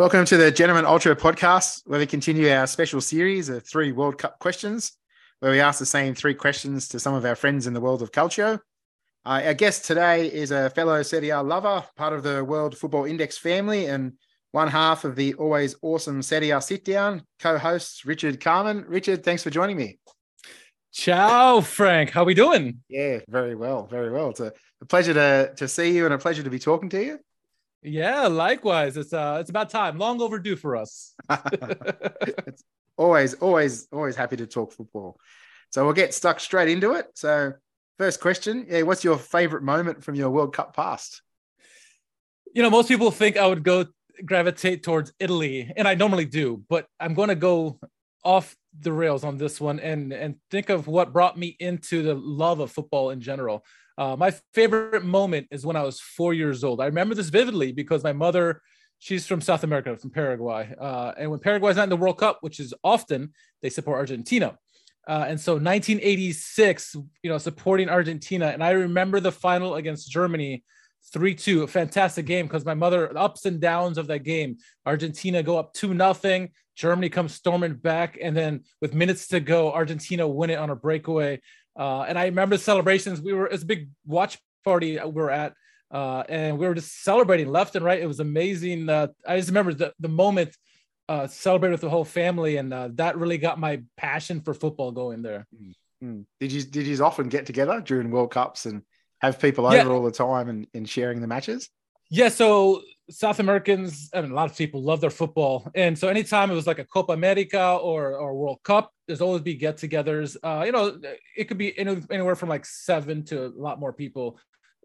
Welcome to the Gentleman Ultra podcast, where we continue our special series of three World Cup questions, where we ask the same three questions to some of our friends in the world of Calcio. Uh, our guest today is a fellow Serie A lover, part of the World Football Index family, and one half of the always awesome Serie A sit down, co host Richard Kharman. Richard, thanks for joining me. Ciao, Frank. How are we doing? Yeah, very well, very well. It's a, a pleasure to, to see you and a pleasure to be talking to you. Yeah, likewise. It's uh it's about time. Long overdue for us. it's always, always, always happy to talk football. So we'll get stuck straight into it. So first question, yeah, what's your favorite moment from your World Cup past? You know, most people think I would go gravitate towards Italy, and I normally do, but I'm going to go off the rails on this one and and think of what brought me into the love of football in general. Uh, my favorite moment is when I was four years old. I remember this vividly because my mother, she's from South America, from Paraguay. Uh, and when Paraguay's not in the World Cup, which is often, they support Argentina. Uh, and so 1986, you know, supporting Argentina. And I remember the final against Germany 3 2, a fantastic game because my mother, ups and downs of that game. Argentina go up 2 nothing. Germany comes storming back. And then with minutes to go, Argentina win it on a breakaway. Uh, and I remember the celebrations. We were it's a big watch party we were at, uh, and we were just celebrating left and right. It was amazing. Uh, I just remember the the moment uh, celebrated with the whole family, and uh, that really got my passion for football going there. Mm-hmm. Did you did you often get together during World Cups and have people over yeah. all the time and, and sharing the matches? Yeah, so South Americans, I mean, a lot of people love their football, and so anytime it was like a Copa America or or World Cup, there's always be get-togethers. Uh, you know, it could be anywhere from like seven to a lot more people.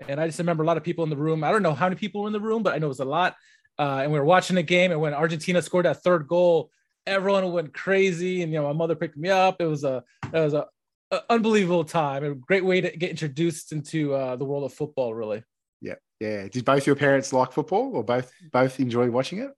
And I just remember a lot of people in the room. I don't know how many people were in the room, but I know it was a lot. Uh, and we were watching the game, and when Argentina scored that third goal, everyone went crazy. And you know, my mother picked me up. It was a it was a, a unbelievable time. A great way to get introduced into uh, the world of football, really. Yeah. Did both your parents like football, or both both enjoy watching it?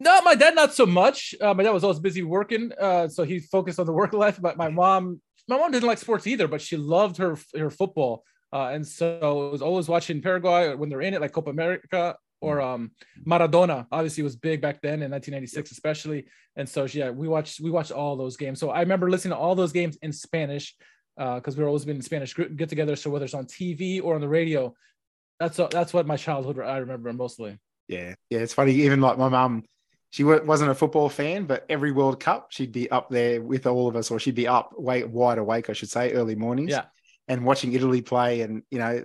No, my dad not so much. Uh, my dad was always busy working, uh, so he focused on the work life. But my mom, my mom didn't like sports either, but she loved her her football, uh, and so it was always watching Paraguay when they're in it, like Copa America or um, Maradona. Obviously, was big back then in 1996, especially. And so yeah, we watched we watched all those games. So I remember listening to all those games in Spanish because uh, we are always been in Spanish get together. So whether it's on TV or on the radio, that's uh, that's what my childhood I remember mostly. Yeah, yeah, it's funny. Even like my mum, she wasn't a football fan, but every World Cup she'd be up there with all of us, or she'd be up wait, wide awake, I should say, early mornings. Yeah, and watching Italy play, and you know,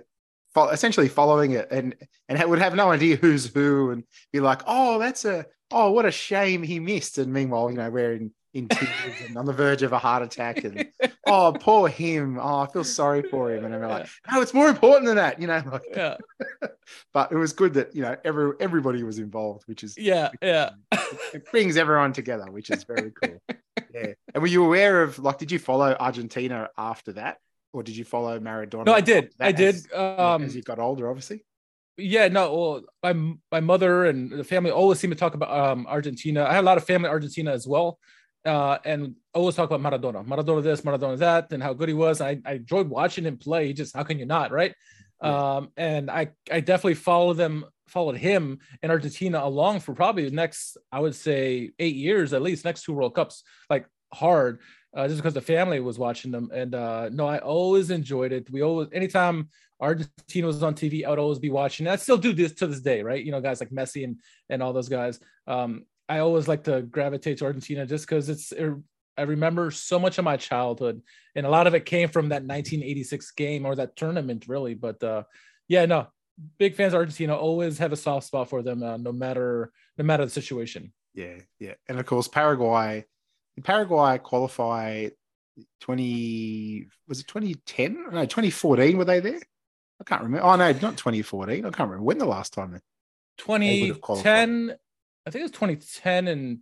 fo- essentially following it, and and would have no idea who's who, and be like, oh, that's a oh, what a shame he missed, and meanwhile, you know, we're in in tears and on the verge of a heart attack and oh poor him. Oh i feel sorry for him. And i'm like no it's more important than that you know like, yeah. But it was good that you know every everybody was involved which is yeah yeah. it brings everyone together which is very cool. Yeah. And were you aware of like did you follow argentina after that? Or did you follow maradona no i did. i did as, um as you got older obviously? Yeah, no. Well, my my mother and the family always seem to talk about um, Argentina. I had a lot of family in Argentina as well, uh, and always talk about Maradona, Maradona this, Maradona that, and how good he was. I, I enjoyed watching him play. Just how can you not, right? Yeah. Um, and I I definitely followed them, followed him in Argentina along for probably the next, I would say, eight years at least, next two World Cups, like hard, uh, just because the family was watching them. And uh, no, I always enjoyed it. We always, anytime Argentina was on TV, I would always be watching. I still do this to this day, right? You know, guys like Messi and and all those guys. Um, I always like to gravitate to Argentina just because it's. It, I remember so much of my childhood, and a lot of it came from that 1986 game or that tournament, really. But uh, yeah, no, big fans of Argentina. Always have a soft spot for them, uh, no matter no matter the situation. Yeah, yeah, and of course Paraguay. Paraguay qualify 20 was it 2010 no 2014 were they there i can't remember oh no not 2014 i can't remember when the last time 2010 I think it was 2010 and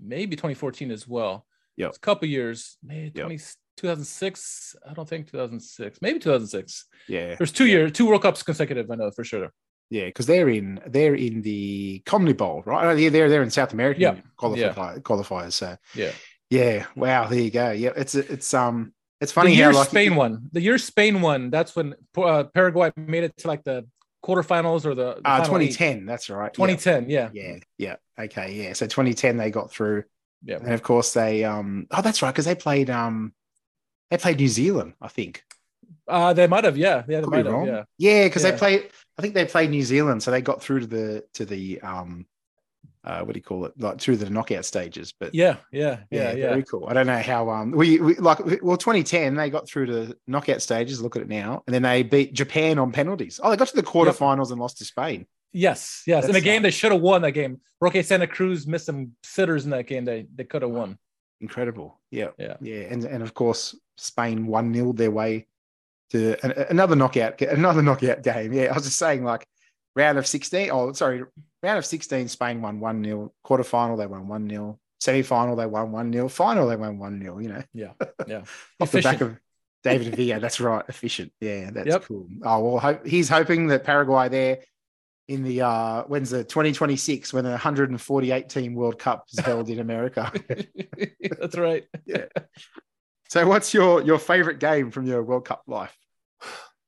maybe 2014 as well. Yeah, a couple years, maybe 20, yep. 2006. I don't think 2006, maybe 2006. Yeah, there's two yeah. years, two World Cups consecutive. I know for sure. Yeah, because they're in they're in the CONMEBOL, right? Oh, yeah, they're they're in South America yeah. qualifier, yeah. qualifiers. So yeah, yeah. Wow, there you go. Yeah, it's it's um it's funny the year how like, Spain won. The year Spain won, that's when uh, Paraguay made it to like the quarterfinals or the, the Uh, eight? 2010. That's right. 2010, yeah. Yeah. Yeah. Okay. Yeah. So 2010 they got through, Yeah. and of course they. um Oh, that's right, because they played. um They played New Zealand, I think. Uh, they might have, yeah, yeah, they might have, yeah. Yeah, because Yeah. they played. I think they played New Zealand, so they got through to the to the um, uh, what do you call it? Like through the knockout stages. But Yeah, yeah, yeah, yeah. very cool. I don't know how um we, we like well 2010 they got through to knockout stages. Look at it now, and then they beat Japan on penalties. Oh, they got to the quarterfinals and lost to Spain. Yes, yes. In a That's game they should have won that game. Roque Santa Cruz missed some sitters in that game. They they could have won. Incredible. Yeah, Yeah. yeah, and and of course Spain one 0 their way to an, another knockout another knockout game. Yeah, I was just saying like round of 16. Oh, sorry, round of 16. Spain won one 0 Quarterfinal they won one 0 Semi-final they won one 0 Final they won one 0 You know, Yeah, yeah. off the back of David Villa. That's right, efficient. Yeah, that's Yep. cool. Oh well, hope, he's hoping that Paraguay there in the uh when's the 2026 when the 148 team World Cup is held in America. That's right. Yeah so, what's your your favorite game from your World Cup life?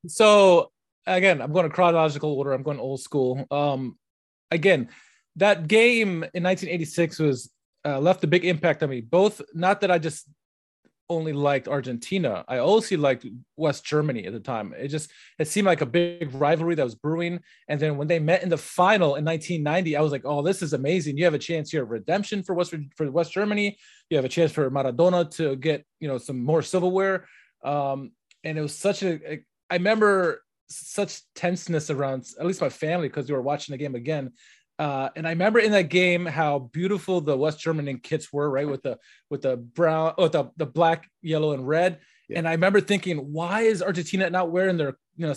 So again, I'm going to chronological order. I'm going old school. Um, again, that game in 1986 was uh, left a big impact on me. Both, not that I just only liked Argentina, I also liked West Germany at the time. It just it seemed like a big rivalry that was brewing. And then when they met in the final in 1990, I was like, oh, this is amazing. You have a chance here of redemption for West for West Germany. You have a chance for Maradona to get you know some more silverware. Um, and it was such a, a I remember such tenseness around at least my family because we were watching the game again. Uh, and I remember in that game how beautiful the West German kits were, right? With the with the brown, oh, the the black, yellow, and red. Yeah. And I remember thinking, why is Argentina not wearing their, you know,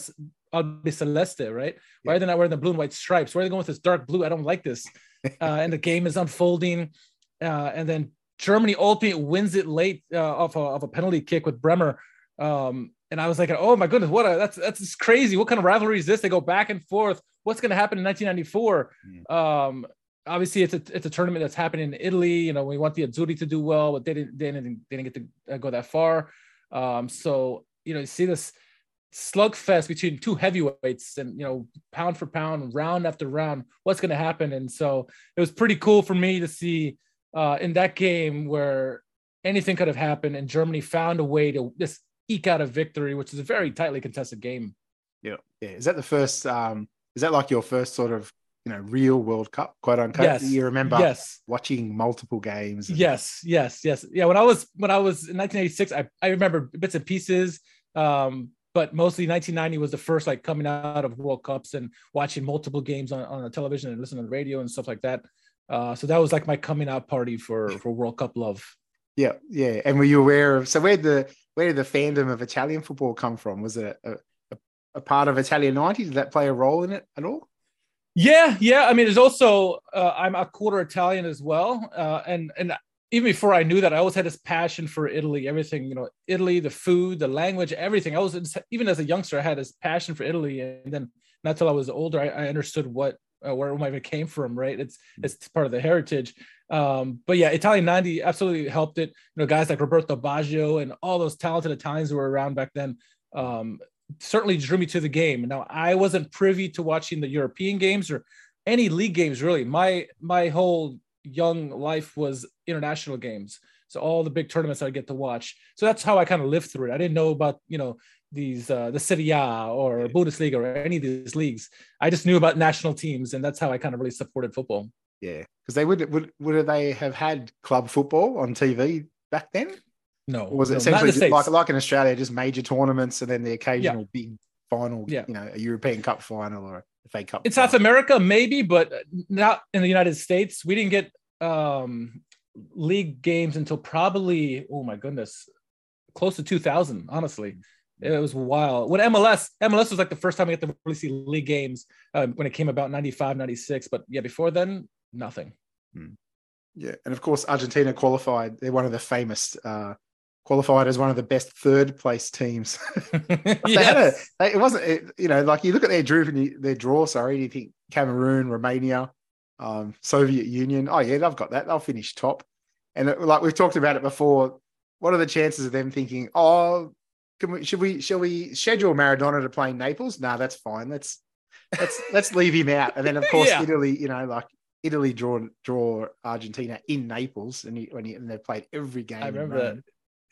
Albiceleste, right? Why are they not wearing the blue and white stripes? Why are they going with this dark blue? I don't like this. Uh, and the game is unfolding, uh, and then Germany ultimately wins it late uh, off a, of a penalty kick with Brehme. Um, and I was like, oh my goodness, what a that's that's crazy. What kind of rivalry is this? They go back and forth. What's going to happen in 1994? Um, obviously, it's a it's a tournament that's happening in Italy. You know, we want the Azzurri to do well, but they didn't they didn't, they didn't get to uh, go that far. Um, so you know, you see this slugfest between two heavyweights, and you know, pound for pound, round after round, what's going to happen? And so it was pretty cool for me to see uh, in that game where anything could have happened, and Germany found a way to just eke out a victory, which is a very tightly contested game. Yeah, yeah. Is that the first? um Is that like your first sort of you know real World Cup, quote unquote? Yes. You remember Yes. watching multiple games? and- Yes, yes, yes. Yeah, when I was when I was in 1986, I, I remember bits and pieces. Um, but mostly 1990 was the first like coming out of World Cups and watching multiple games on, on the television and listening to the radio and stuff like that. Uh, so that was like my coming out party for for World Cup love. Yeah, yeah. And were you aware of? So where the where did the fandom of Italian football come from? Was it a, a, a part of Italian '90s? Did that play a role in it at all? Yeah, yeah. I mean, there's also uh, I'm a quarter Italian as well, uh, and and even before I knew that, I always had this passion for Italy. Everything, you know, Italy, the food, the language, everything. I was even as a youngster, I had this passion for Italy, and then not till I was older, I, I understood what uh, where it came from. Right, it's it's part of the heritage. Um, but yeah, Italian '90 absolutely helped it. You know, guys like Roberto Baggio and all those talented Italians who were around back then. Um, certainly drew me to the game. Now I wasn't privy to watching the European games or any league games really. My my whole young life was international games. So all the big tournaments I get to watch. So that's how I kind of lived through it. I didn't know about, you know, these uh the Serie A or Bundesliga or any of these leagues. I just knew about national teams and that's how I kind of really supported football. Yeah, because they would would would they have had club football on TV back then? No. Or was it no, essentially just like like in Australia, just major tournaments and then the occasional big final, Yeah. you know, a European Cup final or a FA Cup? in South? America, maybe, but not in the United States. We didn't get um, league games until probably, oh my goodness, close to 2000. Honestly, it was wild. When MLS, MLS was like the first time I get to really see league games um, when it came about 95, 96. But yeah, before then, nothing. Yeah, and of course Argentina qualified. They're one of the famous uh, qualified as one of the best third place teams. They had a, it wasn't, it, you know, like you look at their draw their draw. Sorry, you think Cameroon, Romania, um, Soviet Union. Oh yeah, they've got that. They'll finish top. And it, like we've talked about it before, what are the chances of them thinking, oh, can we, should we, shall we schedule Maradona to play in Naples? No, that's fine. Let's let's let's leave him out. And then of course Yeah. Italy, you know, like Italy draw draw Argentina in Naples, and he, when he, and they played every game. I remember that.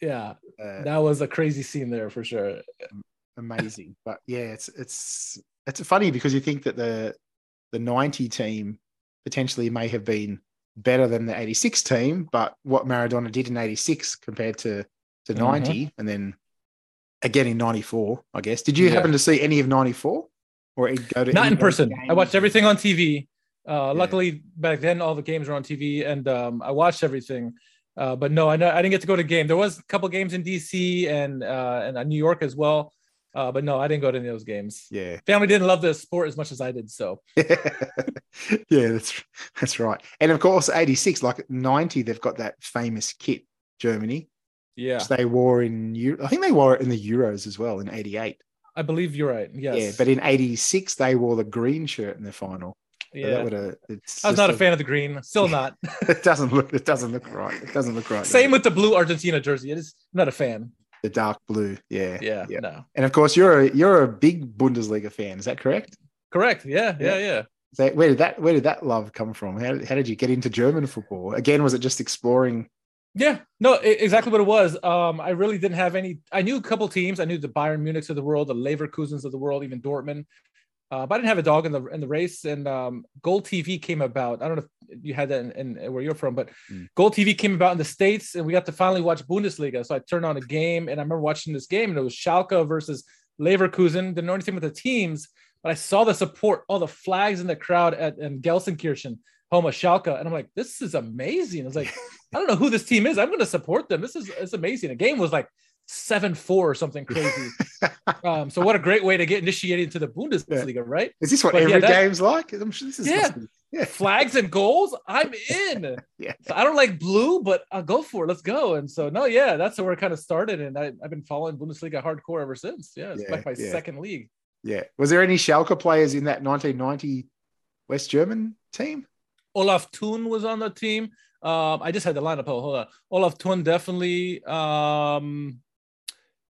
Yeah, Uh, that was a crazy scene there for sure. amazing. but yeah, it's it's it's funny because you think that the the ninety team potentially may have been better than the eighty six team, but what Maradona did in eighty six compared to to Mhm. 90 and then again in ninety four, I guess. Did you Yeah. happen to see any of ninety four? Or go to Not in person. I watched everything on TV. Uh, Yeah. Luckily, back then all the games were on TV, and um, I watched everything. Uh, but no, I, I didn't get to go to game. There was a couple games in DC and uh, and uh, New York as well. Uh, but no, I didn't go to any of those games. Yeah. Family didn't love the sport as much as I did. So yeah, that's that's right. And of course, 86, like 90, they've got that famous kit, Germany, yeah, which they wore in I think they wore it in the Euros as well in 88. I believe you're right. Yes. Yeah, but in 86, they wore the green shirt in the final. So yeah. that would have it's I was not a fan of the green. Still not. It doesn't look it doesn't look right. It doesn't look right. Same it? with the blue Argentina jersey. It is I'm not a fan. the dark blue. Yeah. Yeah. Yeah. No. And of course you're a you're a big Bundesliga fan, is that correct? Correct. Yeah. Yeah. Yeah. Yeah. Where did that where did that love come from? How, how did you get into German football? Again, was it just exploring Yeah, no, exactly what it was. Um, I really didn't have any. I knew a couple teams. I knew the Bayern Munichs of the world, the Leverkusens of the world, even Dortmund. Uh, but I didn't have a dog in the in the race. And um, GolTV came about. I don't know if you had that in, in where you're from, but Mm. GolTV came about in the states, and we got to finally watch Bundesliga. So I turned on a game, and I remember watching this game, and it was Schalke versus Leverkusen. Didn't know anything with the teams, but I saw the support, all the flags in the crowd at in Gelsenkirchen, home of Schalke, and I'm like, this is amazing. I was like, I don't know who this team is. I'm going to support them. This is it's amazing. The game was like seven four or something crazy. um, so what a great way to get initiated into the Bundesliga, right? Is this what But yeah, every that- game's like? I'm sure this is Yeah. yeah. Flags and goals, I'm in. Yeah. So I don't like blue, but I'll go for it. Let's go. And so no, yeah, that's where it kind of started, and I, I've been following Bundesliga hardcore ever since. Yeah, it's Yeah, like my yeah. second league. Yeah. Was there any Schalke players in that 1990 West German team? Olaf Thon was on the team. Um, I just had the lineup. Oh, hold on. Olaf Thon definitely. Um,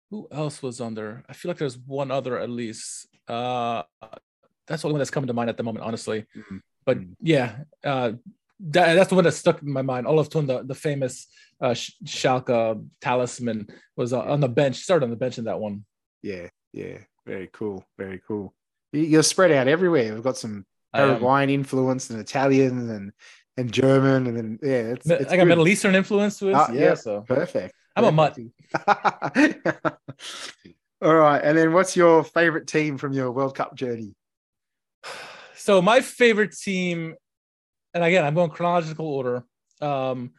who else was on there? I feel like there's one other at least. Uh, that's the only one that's coming to mind at the moment, honestly. Mhm. But Mhm. yeah, uh, that, that's the one that stuck in my mind. Olaf Thon, the, the famous uh, Sch- Schalke talisman, was uh, on the bench. Started on the bench in that one. Yeah. Yeah. Very cool. Very cool. You're spread out everywhere. We've got some I, am- Paraguayan influence and Italian and and German and then yeah, it's, it's I got good. Middle Eastern influence to it. Ah, yeah, yeah. so Perfect. I'm a mutt. All right. And then what's your favorite team from your World Cup journey? so my favorite team, and again, I'm going chronological order. Um,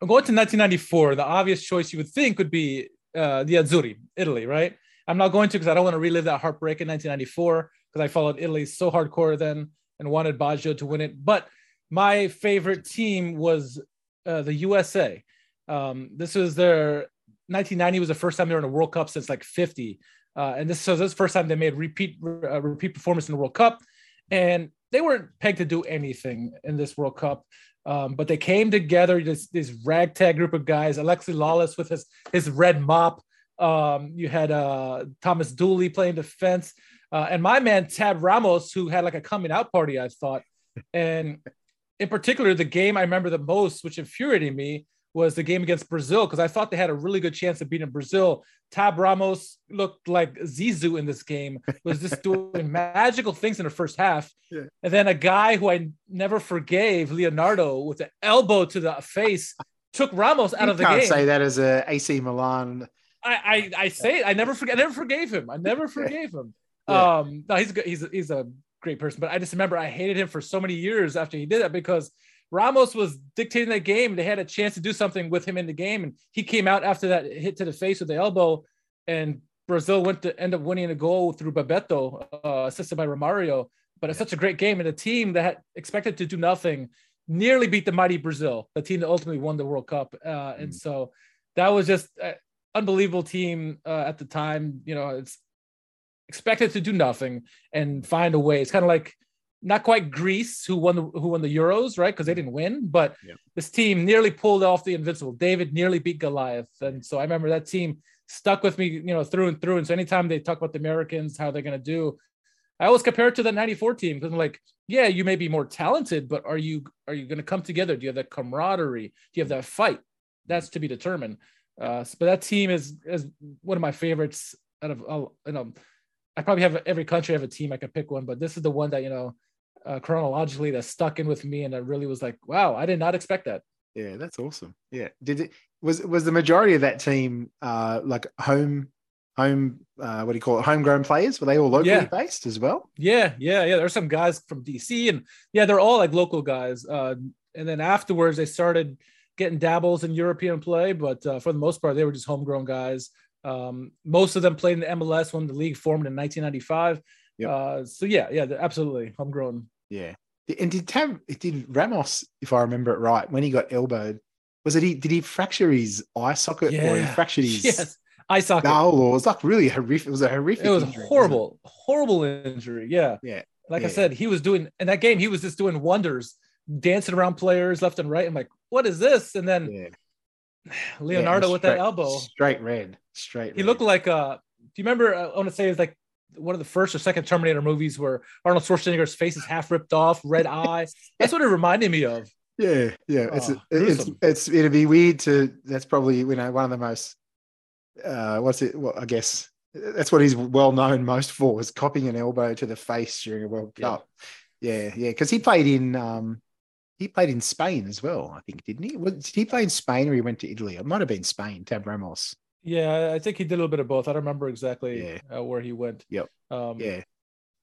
I'm going to 1994. The obvious choice you would think would be uh, the Azzurri, Italy, right? I'm not going to because I don't want to relive that heartbreak in 1994 because I followed Italy so hardcore then and wanted Baggio to win it. But my favorite team was uh, the USA. Um, this was their 1990 was the first time they were in a World Cup since like 50. Uh, and this so this is the first time they made repeat uh, repeat performance in the World Cup, and they weren't pegged to do anything in this World Cup. Um, but they came together, this this ragtag group of guys. Alexi Lalas with his his red mop. Um, you had uh, Thomas Dooley playing defense, uh, and my man Tab Ramos, who had like a coming out party. I thought, and in particular, the game I remember the most, which infuriated me, was the game against Brazil because I thought they had a really good chance of beating Brazil. Tab Ramos looked like Zizou in this game, was just doing magical things in the first half. Yeah. And then a guy who I never forgave, Leonardo, with an elbow to the face, took Ramos out you of the game. I can't game. say that as a AC Milan. I, I I say it. I never forget. I never forgave him. I never forgave him. Yeah. Um, no, he's a good, he's a, he's a great person, but I just remember I hated him for so many years after he did that because Ramos was dictating the game. They had a chance to do something with him in the game, and he came out after that hit to the face with the elbow, and Brazil went to end up winning a goal through Bebeto, uh, assisted by Romario. But it's such a great game, and a team that had expected to do nothing nearly beat the mighty Brazil, the team that ultimately won the World Cup. Uh, and Mm. so that was just an unbelievable team uh, at the time. You know, it's expected to do nothing and find a way. It's kind of like not quite Greece who won the who won the Euros, right? Because they didn't win, but Yeah. this team nearly pulled off the invincible. David nearly beat Goliath, and so I remember that team stuck with me, you know, through and through. And so anytime they talk about the Americans, how they're going to do, I always compare it to the 94 team because I'm like, yeah, you may be more talented, but are you are you going to come together? Do you have that camaraderie? Do you have that fight? That's to be determined. Uh, but that team is is one of my favorites out of all, you know, I probably have every country have a team I can pick one, but this is the one that you know uh, chronologically that stuck in with me, and I really was like, wow, I did not expect that. Yeah, that's awesome. Yeah, did it was was the majority of that team uh like home home uh what do you call it homegrown players? Were they all locally Yeah. based as well? Yeah, yeah, yeah. There's some guys from DC, and yeah, they're all like local guys. Uh, and then afterwards, they started getting dabbles in European play, but uh, for the most part, they were just homegrown guys. Um, most of them played in the MLS when the league formed in 1995. Yep. Uh, so yeah, yeah, absolutely homegrown. Yeah. And did Tam did Ramos, if I remember it right, when he got elbowed, was it he did he fracture his eye socket or he fractured his Yes, hockey. skull or it was like really horrific. It was a horrific. it was injury, horrible, horrible injury. Yeah. Yeah, Like I said, he was doing in that game, he was just doing wonders, dancing around players left and right. I'm like, what is this? And then? Yeah. Leonardo Yeah, with that elbow. Straight red. Straight He red. looked like uh do you remember uh, I want to say it's like one of the first or second Terminator movies where Arnold Schwarzenegger's face is half ripped off, red eye. That's what it reminded me of. Yeah, yeah. It's Oh, it's gruesome. it's it'd be weird to that's probably you know one of the most uh what's it well I guess that's what he's well known most for is copying an elbow to the face during a World. Cup. Yeah, yeah. Because he played in um he played in Spain as well, I think, didn't he? Was, did he play in Spain or he went to Italy? It might have been Spain, Tab Ramos. Yeah, I think he did a little bit of both. I don't remember exactly Yeah. uh, where he went. Yep. Um, Yeah.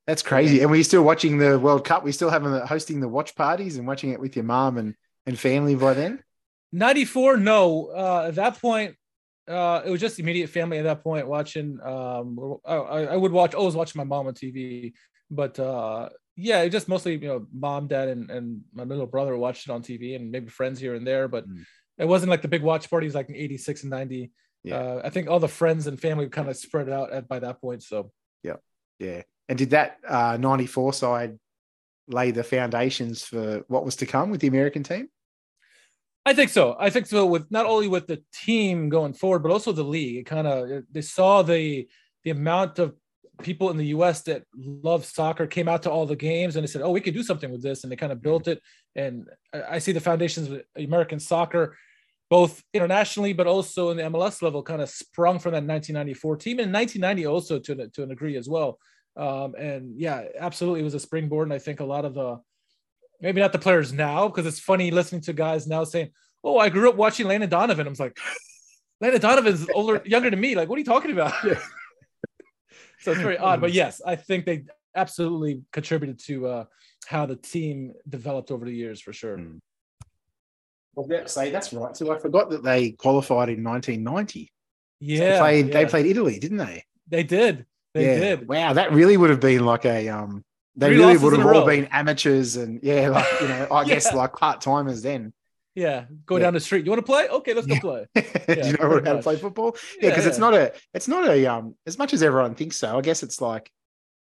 That's crazy. And we're still watching the World Cup. We're still having the hosting the watch parties and watching it with your mom and, and family by then. 94 no uh at that point uh it was just immediate family at that point watching um I, I would watch always watch my mom on tv but uh yeah it just mostly you know mom dad and and my little brother watched it on tv and maybe friends here and there but Mm. it wasn't like the big watch parties like in 86 and 90 Yeah. uh i think all the friends and family kind of spread it out at by that point so yeah, Yeah. And did that uh, 94 side lay the foundations for what was to come with the American team? I think so. I think so with not only with the team going forward, but also the league. It kind of they saw the the amount of people in the U.S. that love soccer came out to all the games, and they said, "Oh, we could do something with this," and they kind of built it. And I I see the foundations of American soccer, both internationally, but also in the MLS level, kind of sprung from that 1994 team, and 1990 also to to an degree as well. Um, and yeah, absolutely, it was a springboard, and I think a lot of the maybe not the players now because it's funny listening to guys now saying, "Oh, I grew up watching Landon Donovan." I was like, "Landon Donovan's older, younger than me. Like, what are you talking about?" Yeah. so it's very odd, but yes, I think they absolutely contributed to uh, how the team developed over the years for sure. Mm. Well, that, say that's right. So I forgot that they qualified in 1990. Yeah, they played, yeah. they played Italy, didn't they? They did. They yeah. did. Wow, that really would have been like a um. They Three really would have all row. been amateurs and yeah, like you know, I guess like part timers then. Yeah, go Yeah. down the street. You want to play? Okay, let's go Yeah. play. Do you know how to play football? Yeah, because it's not a it's not a um as much as everyone thinks so. I guess it's like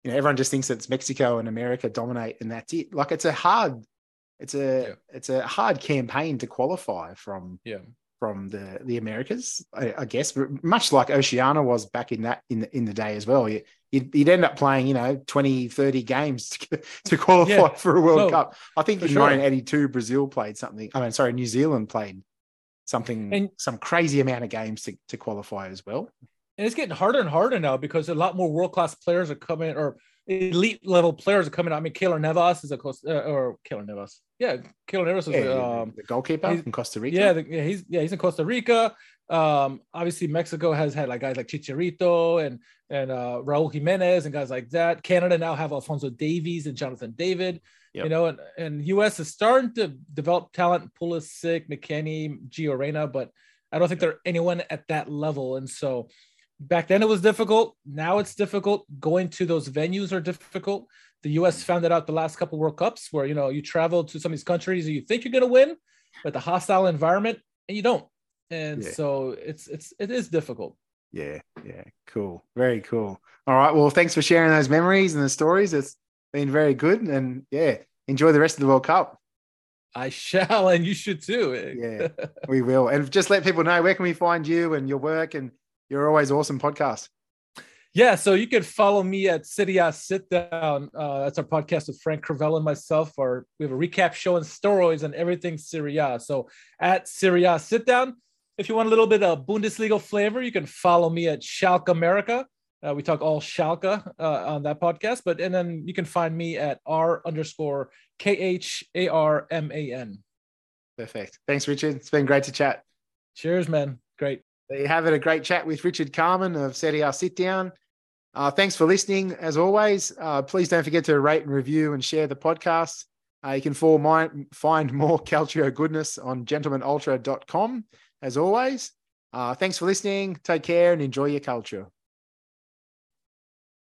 you know everyone just thinks it's Mexico and America dominate and that's it. Like it's a hard it's a Yeah. it's a hard campaign to qualify from Yeah. from the the Americas. I, I guess much like Oceania was back in that in the, in the day as well. You, you'd, you'd end up playing you know 20 30 games to, to qualify Yeah. for a World No, Cup. I think in sure. 1982 Brazil played something. I mean sorry New Zealand played something And- some crazy amount of games to, to qualify as well. and it's getting harder and harder now because a lot more world class players are coming or elite level players are coming out. I mean, Keylor Navas is a Costa uh, or Keylor Navas. Yeah, Keylor Navas is Yeah, um, the goalkeeper from Costa Rica. yeah, the, yeah, he's yeah, he's in Costa Rica. Um, obviously Mexico has had like guys like Chicharito and and uh, Raúl Jimenez and guys like that. Canada now have Alfonso Davies and Jonathan David. Yep. You know, and, and US is starting to develop talent, Pulisic, McKennie, Gio Reyna, but I don't think they're anyone at that level. And so back then it was difficult. Now it's difficult. Going to those venues are difficult. The US found it out the last couple World Cups where you know you travel to some of these countries and you think you're gonna win, but the hostile environment and you don't. And Yeah. so it's it's it is difficult. Yeah, yeah, cool, very cool. All right, well, thanks for sharing those memories and the stories. It's been very good, and yeah, enjoy the rest of the World Cup. I shall, and you should too. Yeah. We will, and just let people know where can we find you and your work, and you're always awesome podcast. Yeah, so you can follow me at Serie A Sit Down. Uh, that's our podcast with Frank Cravell and myself. Or we have a recap show and steroids and everything Serie A. So at Serie A Sit Down. If you want a little bit of Bundesliga flavor, you can follow me at SchalkeMerica. Uh, we talk all Schalke uh, on that podcast, but and then you can find me at R underscore K H A R M A N. Perfect. Thanks, Richard. It's been great to chat. Cheers, man. Great. There you have it. A great chat with Richard Kharman of A Sit Down. Uh, thanks for listening. As always, uh, please don't forget to rate and review and share the podcast. Uh, you can my, find more Calcio goodness on gentlemanultra.com. As always, uh, thanks for listening. Take care and enjoy your Calcio.